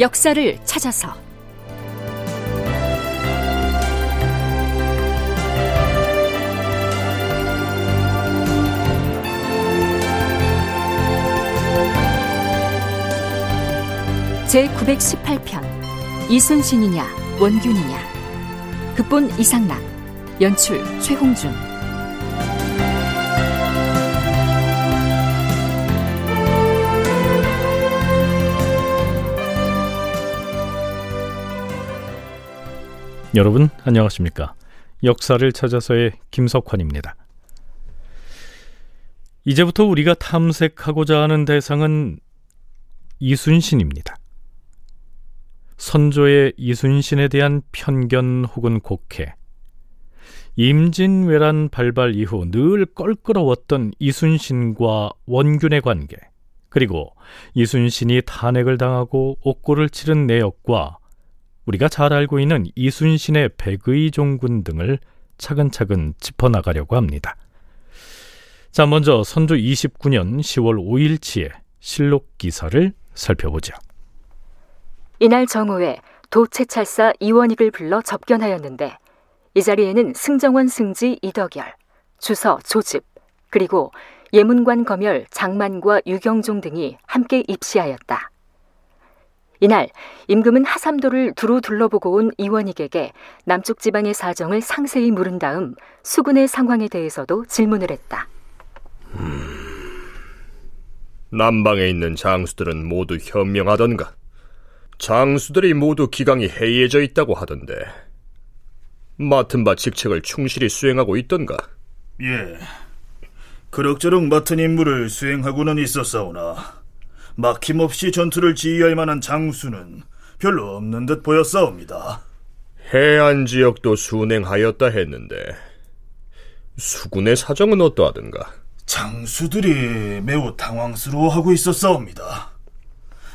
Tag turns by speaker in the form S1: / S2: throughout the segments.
S1: 역사를 찾아서. 제 918편 이순신이냐 원균이냐. 극본 이상락 연출 최홍준
S2: 여러분 안녕하십니까? 역사를 찾아서의 김석환입니다. 이제부터 우리가 탐색하고자 하는 대상은 이순신입니다. 선조의 이순신에 대한 편견 혹은 곡해, 임진왜란 발발 이후 늘 껄끄러웠던 이순신과 원균의 관계, 그리고 이순신이 탄핵을 당하고 옥고를 치른 내역과 우리가 잘 알고 있는 이순신의 백의 종군 등을 차근차근 짚어나가려고 합니다. 자, 먼저 선조 29년 10월 5일치의 실록 기사를 살펴보죠.
S1: 이날 정오에 도채찰사 이원익을 불러 접견하였는데 이 자리에는 승정원 승지 이덕열, 주서 조집, 그리고 예문관 검열 장만과 유경종 등이 함께 입시하였다. 이날 임금은 하삼도를 두루 둘러보고 온 이원익에게 남쪽 지방의 사정을 상세히 물은 다음 수군의 상황에 대해서도 질문을 했다.
S3: 음, 남방에 있는 장수들은 모두 현명하던가? 장수들이 모두 기강이 해이해져 있다고 하던데 맡은 바 직책을 충실히 수행하고 있던가?
S4: 예, 그럭저럭 맡은 임무를 수행하고는 있었사오나 막힘없이 전투를 지휘할 만한 장수는 별로 없는 듯 보였사옵니다.
S3: 해안 지역도 순행하였다 했는데 수군의 사정은 어떠하던가?
S4: 장수들이 매우 당황스러워하고 있었사옵니다.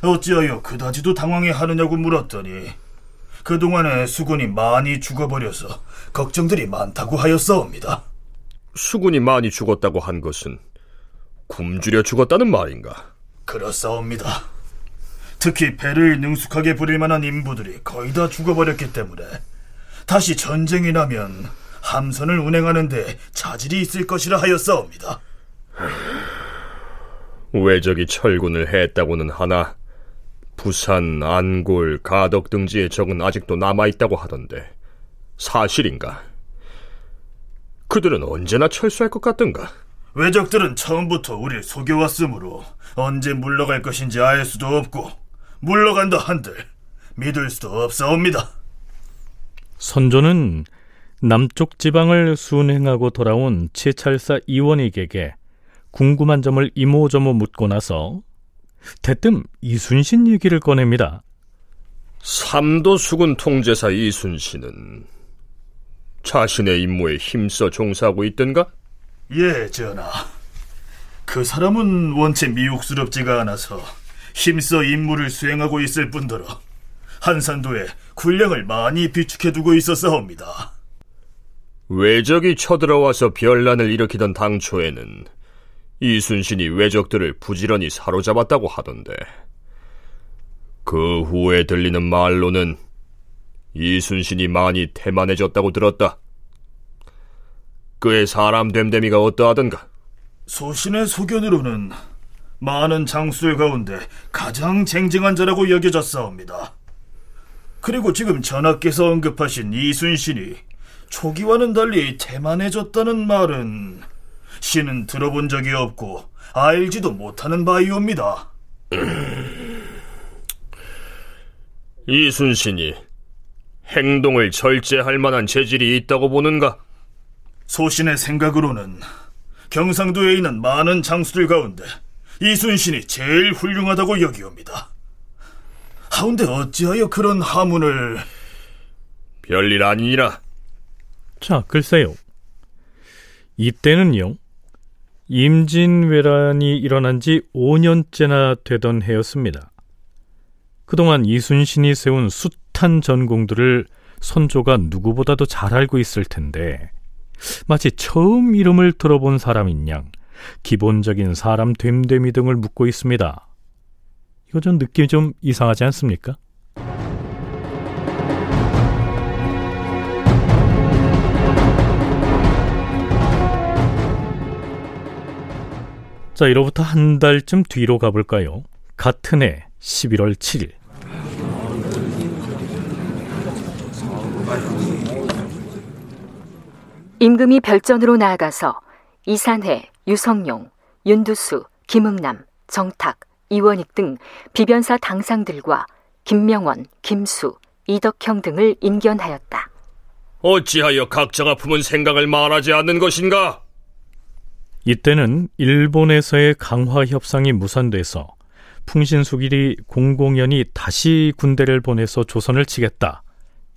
S4: 어찌하여 그다지도 당황해 하느냐고 물었더니 그동안에 수군이 많이 죽어버려서 걱정들이 많다고 하였사옵니다.
S3: 수군이 많이 죽었다고 한 것은 굶주려 죽었다는 말인가?
S4: 그렇사옵니다. 특히 배를 능숙하게 부릴 만한 인부들이 거의 다 죽어버렸기 때문에 다시 전쟁이 나면 함선을 운행하는데 자질이 있을 것이라 하였사옵니다.
S3: 외적이 철군을 했다고는 하나 부산, 안골, 가덕 등지의 적은 아직도 남아있다고 하던데 사실인가? 그들은 언제나 철수할 것 같던가?
S4: 외적들은 처음부터 우리를 속여왔으므로 언제 물러갈 것인지 알 수도 없고 물러간다 한들 믿을 수도 없사옵니다.
S2: 선조는 남쪽 지방을 순행하고 돌아온 채찰사 이원익에게 궁금한 점을 이모저모 묻고 나서 대뜸 이순신 얘기를 꺼냅니다.
S3: 삼도 수군 통제사 이순신은 자신의 임무에 힘써 종사하고 있던가?
S4: 예, 전하. 그 사람은 원체 미혹스럽지가 않아서 힘써 임무를 수행하고 있을 뿐더러 한산도에 군량을 많이 비축해두고 있었사옵니다.
S3: 외적이 쳐들어와서 변란을 일으키던 당초에는 이순신이 외적들을 부지런히 사로잡았다고 하던데 그 후에 들리는 말로는 이순신이 많이 태만해졌다고 들었다. 그의 사람 됨됨이가 어떠하던가?
S4: 소신의 소견으로는 많은 장수들 가운데 가장 쟁쟁한 자라고 여겨졌사옵니다. 그리고 지금 전하께서 언급하신 이순신이 초기와는 달리 태만해졌다는 말은 신은 들어본 적이 없고 알지도 못하는 바이옵니다.
S3: 이순신이 행동을 절제할 만한 재질이 있다고 보는가?
S4: 소신의 생각으로는 경상도에 있는 많은 장수들 가운데 이순신이 제일 훌륭하다고 여기옵니다. 하운데 어찌하여 그런 하문을
S3: 별일 아니니라.
S2: 자, 글쎄요. 이때는요. 임진왜란이 일어난 지 5년째나 되던 해였습니다. 그동안 이순신이 세운 숱한 전공들을 선조가 누구보다도 잘 알고 있을 텐데 마치 처음 이름을 들어본 사람인 양 기본적인 사람 됨됨이 등을 묻고 있습니다. 이거 좀 느낌이 좀 이상하지 않습니까? 자, 이로부터 한 달쯤 뒤로 가볼까요? 같은 해 11월 7일.
S1: 임금이 별전으로 나아가서 이산해, 유성룡, 윤두수, 김응남, 정탁, 이원익 등 비변사 당상들과 김명원, 김수, 이덕형 등을 인견하였다.
S3: 어찌하여 각자가 품은 생각을 말하지 않는 것인가?
S2: 이때는 일본에서의 강화 협상이 무산돼서 풍신수길이 공공연히 다시 군대를 보내서 조선을 치겠다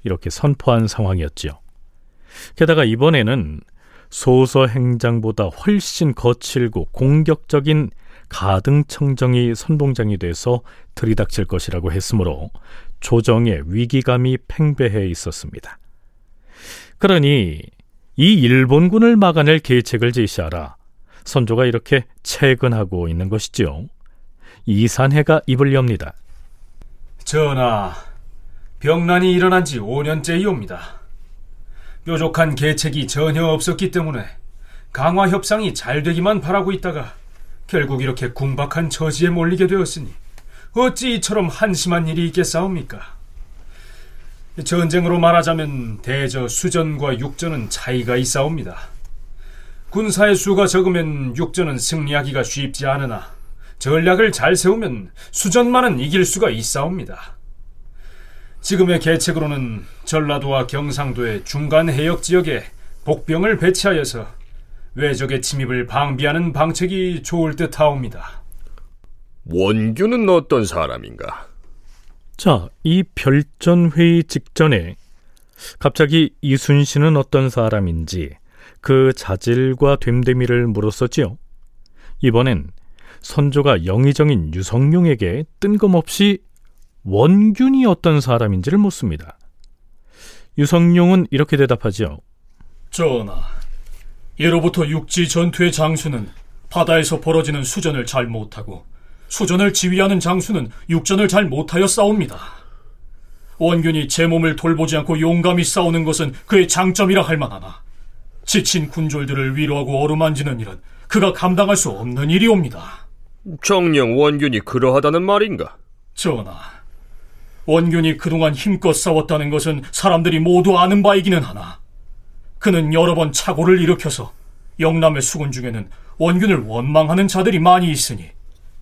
S2: 이렇게 선포한 상황이었지요. 게다가 이번에는 소서 행장보다 훨씬 거칠고 공격적인 가등청정이 선봉장이 돼서 들이닥칠 것이라고 했으므로 조정의 위기감이 팽배해 있었습니다. 그러니 이 일본군을 막아낼 계책을 제시하라. 선조가 이렇게 채근하고 있는 것이지요. 이산해가 입을 엽니다.
S5: 전하, 병난이 일어난 지 5년째이옵니다. 뾰족한 계책이 전혀 없었기 때문에 강화 협상이 잘 되기만 바라고 있다가 결국 이렇게 궁박한 처지에 몰리게 되었으니 어찌 이처럼 한심한 일이 있겠사옵니까? 전쟁으로 말하자면 대저 수전과 육전은 차이가 있사옵니다. 군사의 수가 적으면 육전은 승리하기가 쉽지 않으나 전략을 잘 세우면 수전만은 이길 수가 있사옵니다. 지금의 계책으로는 전라도와 경상도의 중간 해역 지역에 복병을 배치하여서 외적의 침입을 방비하는 방책이 좋을 듯하옵니다.
S3: 원규는 어떤 사람인가?
S2: 자, 이 별전 회의 직전에 갑자기 이순신은 어떤 사람인지 그 자질과 됨됨이를 물었었지요. 이번엔 선조가 영의정인 유성룡에게 뜬금없이 원균이 어떤 사람인지를 묻습니다. 유성룡은 이렇게 대답하죠.
S5: 전하, 예로부터 육지 전투의 장수는 바다에서 벌어지는 수전을 잘 못하고 수전을 지휘하는 장수는 육전을 잘 못하여 싸웁니다. 원균이 제 몸을 돌보지 않고 용감히 싸우는 것은 그의 장점이라 할 만하나 지친 군졸들을 위로하고 어루만지는 일은 그가 감당할 수 없는 일이옵니다.
S3: 정령 원균이 그러하다는 말인가?
S5: 전하, 원균이 그동안 힘껏 싸웠다는 것은 사람들이 모두 아는 바이기는 하나 그는 여러 번 착오를 일으켜서 영남의 수군 중에는 원균을 원망하는 자들이 많이 있으니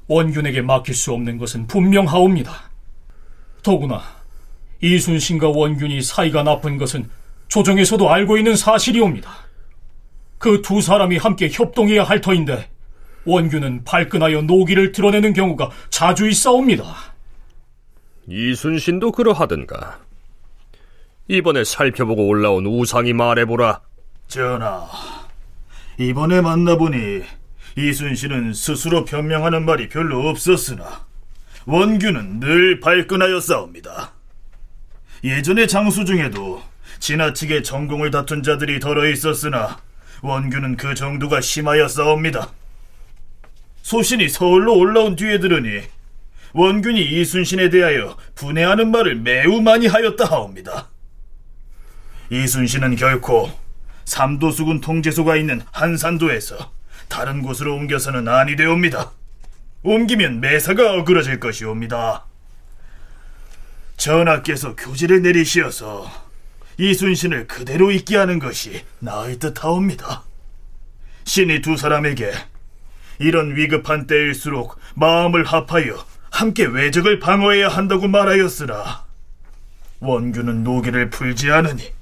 S5: 원균에게 맡길 수 없는 것은 분명하옵니다. 더구나 이순신과 원균이 사이가 나쁜 것은 조정에서도 알고 있는 사실이옵니다. 그 두 사람이 함께 협동해야 할 터인데 원균은 발끈하여 노기를 드러내는 경우가 자주 있사옵니다.
S3: 이순신도 그러하던가. 이번에 살펴보고 올라온 우상이 말해보라.
S4: 전하, 이번에 만나보니 이순신은 스스로 변명하는 말이 별로 없었으나 원규는 늘 발끈하여 싸웁니다. 예전의 장수 중에도 지나치게 전공을 다툰 자들이 덜어 있었으나 원규는 그 정도가 심하여 싸웁니다. 소신이 서울로 올라온 뒤에 들으니 원균이 이순신에 대하여 분해하는 말을 매우 많이 하였다 하옵니다. 이순신은 결코 삼도수군 통제소가 있는 한산도에서 다른 곳으로 옮겨서는 아니 되옵니다. 옮기면 매사가 어그러질 것이옵니다. 전하께서 교지를 내리시어서 이순신을 그대로 있게 하는 것이 나을 듯하옵니다. 신이 두 사람에게 이런 위급한 때일수록 마음을 합하여 함께 외적을 방어해야 한다고 말하였으나 원규는 노기를 풀지 않으니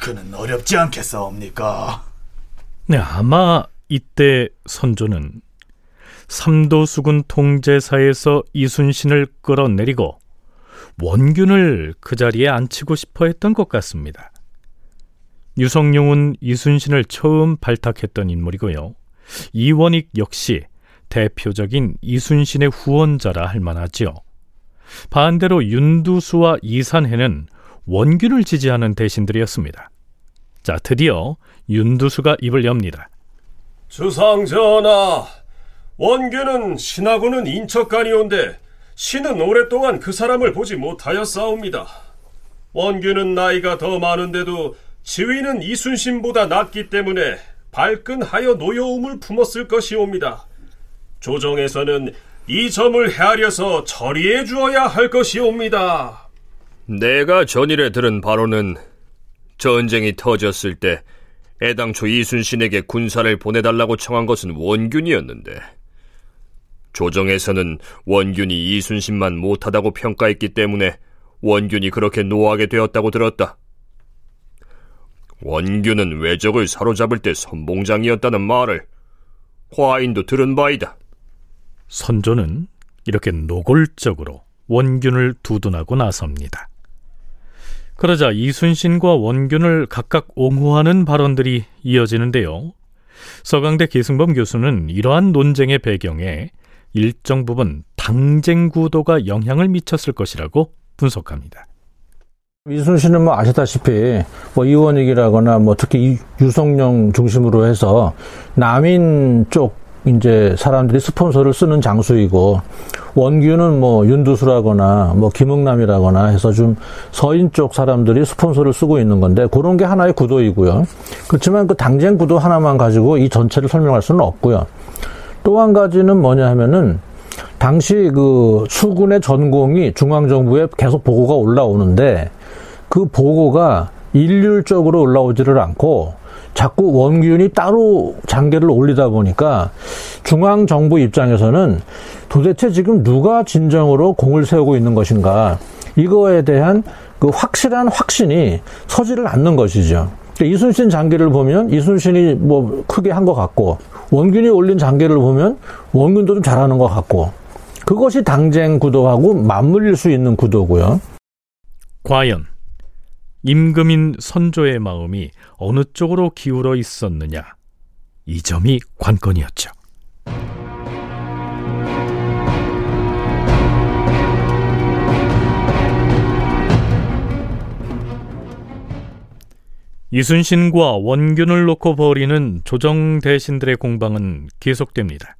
S4: 그는 어렵지 않겠사옵니까?
S2: 네, 아마 이때 선조는 삼도수군 통제사에서 이순신을 끌어내리고 원균을 그 자리에 앉히고 싶어 했던 것 같습니다. 유성룡은 이순신을 처음 발탁했던 인물이고요. 이원익 역시 대표적인 이순신의 후원자라 할 만하지요. 반대로 윤두수와 이산해는 원균을 지지하는 대신들이었습니다. 자, 드디어 윤두수가 입을 엽니다.
S6: 주상전하, 원균은 신하고는 인척간이온데 신은 오랫동안 그 사람을 보지 못하여 싸웁니다. 원균은 나이가 더 많은데도 지위는 이순신보다 낮기 때문에 발끈하여 노여움을 품었을 것이옵니다. 조정에서는 이 점을 헤아려서 처리해 주어야 할 것이옵니다.
S3: 내가 전일에 들은 바로는 전쟁이 터졌을 때 애당초 이순신에게 군사를 보내달라고 청한 것은 원균이었는데 조정에서는 원균이 이순신만 못하다고 평가했기 때문에 원균이 그렇게 노하게 되었다고 들었다. 원균은 외적을 사로잡을 때 선봉장이었다는 말을 화인도 들은 바이다.
S2: 선조는 이렇게 노골적으로 원균을 두둔하고 나섭니다. 그러자 이순신과 원균을 각각 옹호하는 발언들이 이어지는데요. 서강대 기승범 교수는 이러한 논쟁의 배경에 일정 부분 당쟁 구도가 영향을 미쳤을 것이라고 분석합니다.
S7: 이순신은 뭐 아시다시피 뭐 이원익이라거나 뭐 특히 유성룡 중심으로 해서 남인 쪽 이제 사람들이 스폰서를 쓰는 장수이고 원규는 뭐 윤두수라거나 뭐 김흥남이라거나 해서 좀 서인 쪽 사람들이 스폰서를 쓰고 있는 건데 그런 게 하나의 구도이고요. 그렇지만 그 당쟁 구도 하나만 가지고 이 전체를 설명할 수는 없고요. 또 한 가지는 뭐냐 하면은 당시 그 수군의 전공이 중앙정부에 계속 보고가 올라오는데 그 보고가 일률적으로 올라오지를 않고 자꾸 원균이 따로 장계를 올리다 보니까 중앙 정부 입장에서는 도대체 지금 누가 진정으로 공을 세우고 있는 것인가 이거에 대한 그 확실한 확신이 서지를 않는 것이죠. 그러니까 이순신 장계를 보면 이순신이 뭐 크게 한 것 같고 원균이 올린 장계를 보면 원균도 좀 잘하는 것 같고 그것이 당쟁 구도하고 맞물릴 수 있는 구도고요.
S2: 과연 임금인 선조의 마음이 어느 쪽으로 기울어 있었느냐 이 점이 관건이었죠. 이순신과 원균을 놓고 벌이는 조정 대신들의 공방은 계속됩니다.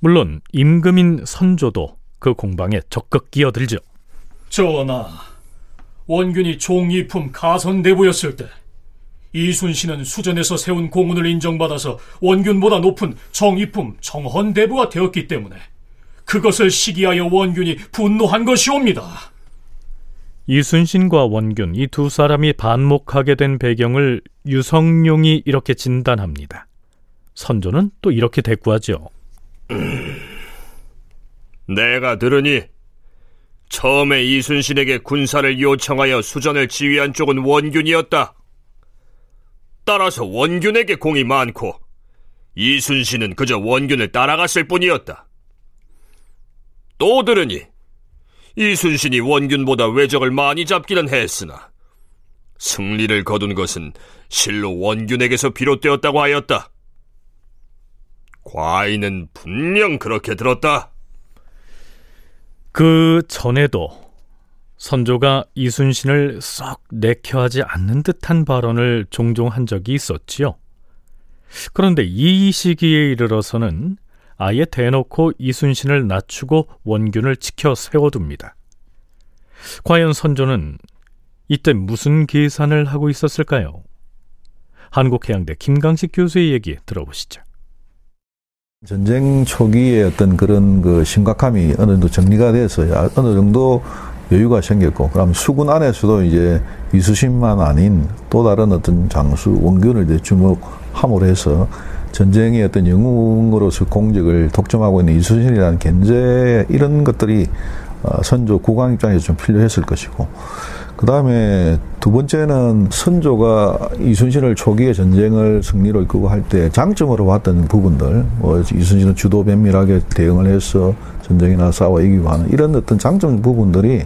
S2: 물론 임금인 선조도 그 공방에 적극 끼어들죠.
S5: 전하, 원균이 종이품 가선대부였을 때 이순신은 수전에서 세운 공훈을 인정받아서 원균보다 높은 정이품 정헌대부가 되었기 때문에 그것을 시기하여 원균이 분노한 것이옵니다.
S2: 이순신과 원균 이 두 사람이 반목하게 된 배경을 유성룡이 이렇게 진단합니다. 선조는 또 이렇게 대꾸하죠.
S3: 내가 들으니 처음에 이순신에게 군사를 요청하여 수전을 지휘한 쪽은 원균이었다. 따라서 원균에게 공이 많고 이순신은 그저 원균을 따라갔을 뿐이었다. 또 들으니 이순신이 원균보다 외적을 많이 잡기는 했으나 승리를 거둔 것은 실로 원균에게서 비롯되었다고 하였다. 과인은 분명 그렇게 들었다.
S2: 그 전에도 선조가 이순신을 썩 내켜하지 않는 듯한 발언을 종종 한 적이 있었지요. 그런데 이 시기에 이르러서는 아예 대놓고 이순신을 낮추고 원균을 지켜 세워둡니다. 과연 선조는 이때 무슨 계산을 하고 있었을까요? 한국해양대 김강식 교수의 얘기 들어보시죠.
S8: 전쟁 초기에 어떤 그런 그 심각함이 어느 정도 정리가 돼서 어느 정도 여유가 생겼고, 그럼 수군 안에서도 이제 이수신만 아닌 또 다른 어떤 장수 원균을 주목함으로 해서 전쟁의 어떤 영웅으로서 공적을 독점하고 있는 이수신이라는 견제 이런 것들이 어, 선조 국왕 입장에서 좀 필요했을 것이고, 그 다음에 두 번째는 선조가 이순신을 초기에 전쟁을 승리로 이끌고 할 때 장점으로 봤던 부분들, 뭐 이순신은 주도 면밀하게 대응을 해서 전쟁이나 싸워 이기고 하는 이런 어떤 장점 부분들이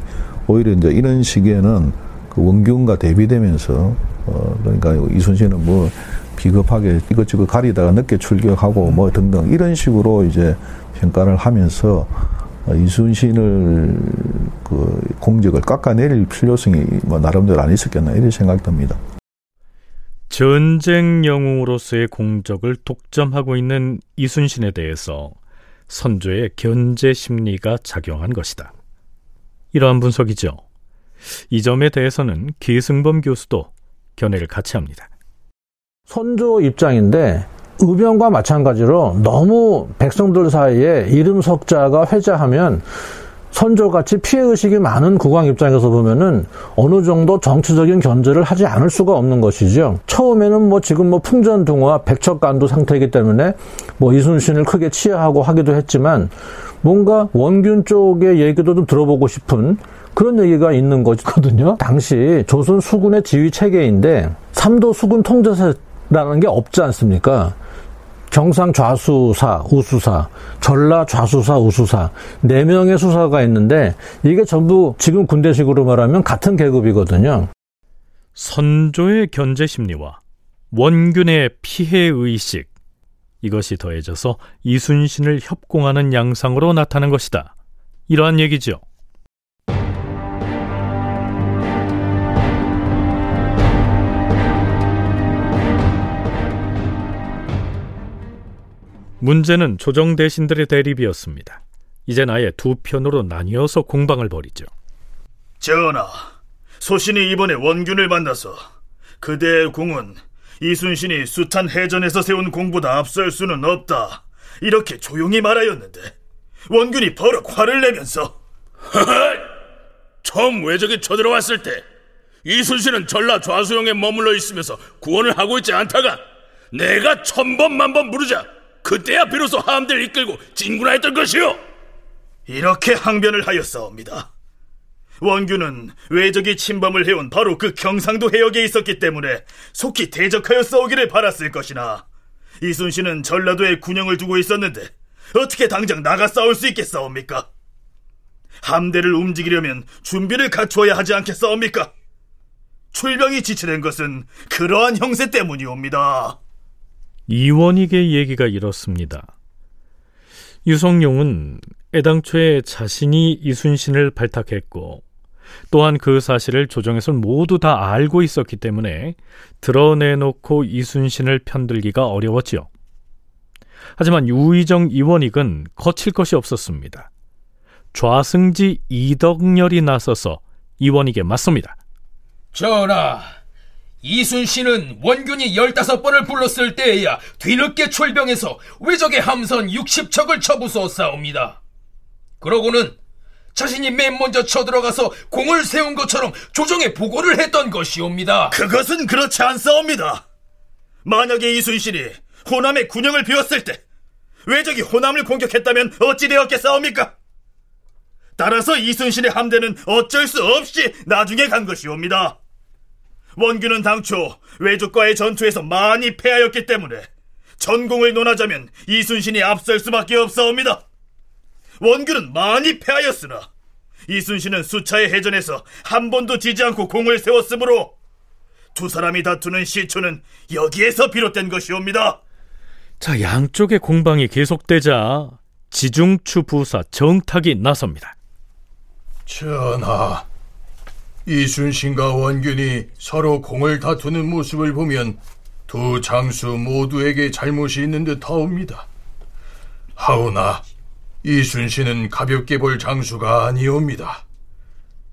S8: 오히려 이제 이런 시기에는 그 원균과 대비되면서 어 그러니까 이순신은 뭐 비겁하게 이것저것 가리다가 늦게 출격하고 뭐 등등 이런 식으로 이제 평가를 하면서 이순신을 그 공적을 깎아내릴 필요성이 뭐 나름대로 안 있었겠나 이런 생각 듭니다.
S2: 전쟁 영웅으로서의 공적을 독점하고 있는 이순신에 대해서 선조의 견제 심리가 작용한 것이다. 이러한 분석이죠. 이 점에 대해서는 기승범 교수도 견해를 같이 합니다.
S7: 선조 입장인데 의병과 마찬가지로 너무 백성들 사이에 이름 석자가 회자하면 선조같이 피해의식이 많은 국왕 입장에서 보면은 어느 정도 정치적인 견제를 하지 않을 수가 없는 것이죠. 처음에는 뭐 지금 뭐 풍전등화 백척간도 상태이기 때문에 뭐 이순신을 크게 치하하고 하기도 했지만 뭔가 원균 쪽의 얘기도 좀 들어보고 싶은 그런 얘기가 있는 거거든요. 당시 조선 수군의 지휘 체계인데 삼도 수군 통제사라는 게 없지 않습니까? 경상 좌수사, 우수사, 전라 좌수사, 우수사 네 명의 수사가 있는데 이게 전부 지금 군대식으로 말하면 같은 계급이거든요.
S2: 선조의 견제 심리와 원균의 피해 의식 이것이 더해져서 이순신을 협공하는 양상으로 나타난 것이다. 이러한 얘기죠. 문제는 조정 대신들의 대립이었습니다. 이젠 아예 두 편으로 나뉘어서 공방을 벌이죠.
S4: 전하, 소신이 이번에 원균을 만나서 그대의 궁은 이순신이 숱한 해전에서 세운 공보다 앞설 수는 없다. 이렇게 조용히 말하였는데 원균이 버럭 화를 내면서
S9: 처음 외적이 쳐들어왔을 때 이순신은 전라 좌수영에 머물러 있으면서 구원을 하고 있지 않다가 내가 천번 만번 부르자 그때야 비로소 함대를 이끌고 진군하였던 것이오.
S4: 이렇게 항변을 하였사옵니다. 원균은 외적이 침범을 해온 바로 그 경상도 해역에 있었기 때문에 속히 대적하여 싸우기를 바랐을 것이나 이순신은 전라도에 군영을 두고 있었는데 어떻게 당장 나가 싸울 수 있겠사옵니까? 함대를 움직이려면 준비를 갖추어야 하지 않겠사옵니까? 출병이 지체된 것은 그러한 형세 때문이옵니다.
S2: 이원익의 얘기가 이렇습니다. 유성룡은 애당초에 자신이 이순신을 발탁했고 또한 그 사실을 조정에서 모두 다 알고 있었기 때문에 드러내놓고 이순신을 편들기가 어려웠지요. 하지만 유의정 이원익은 거칠 것이 없었습니다. 좌승지 이덕렬이 나서서 이원익에 맞섭니다.
S10: 전하, 이순신은 원균이 15번을 불렀을 때에야 뒤늦게 출병해서 외적의 함선 60척을 쳐부수었사옵니다. 그러고는 자신이 맨 먼저 쳐들어가서 공을 세운 것처럼 조정에 보고를 했던 것이옵니다.
S4: 그것은 그렇지 않사옵니다. 만약에 이순신이 호남의 군영을 비웠을 때 외적이 호남을 공격했다면 어찌 되었겠사옵니까? 따라서 이순신의 함대는 어쩔 수 없이 나중에 간 것이옵니다. 원균은 당초 외족과의 전투에서 많이 패하였기 때문에 전공을 논하자면 이순신이 앞설 수밖에 없사옵니다. 원균은 많이 패하였으나 이순신은 수차의 해전에서 한 번도 지지 않고 공을 세웠으므로 두 사람이 다투는 시초는 여기에서 비롯된 것이옵니다.
S2: 자, 양쪽의 공방이 계속되자 지중추 부사 정탁이 나섭니다.
S11: 전하, 이순신과 원균이 서로 공을 다투는 모습을 보면 두 장수 모두에게 잘못이 있는 듯하옵니다. 하오나 이순신은 가볍게 볼 장수가 아니옵니다.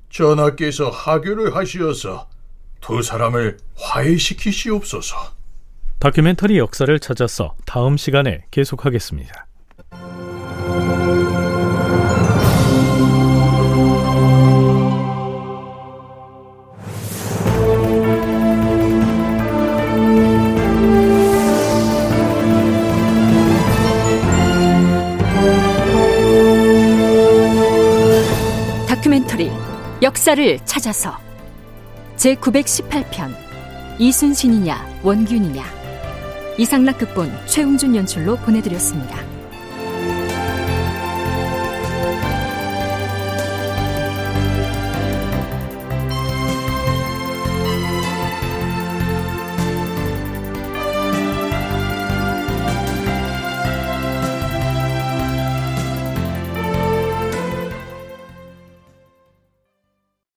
S11: 전하께서 하교를 하시어서 두 사람을 화해시키시옵소서.
S2: 다큐멘터리 역사를 찾아서 다음 시간에 계속하겠습니다.
S1: 다큐멘터리 역사를 찾아서 제 918편 이순신이냐 원균이냐 이상락 극본 최웅준 연출로 보내드렸습니다.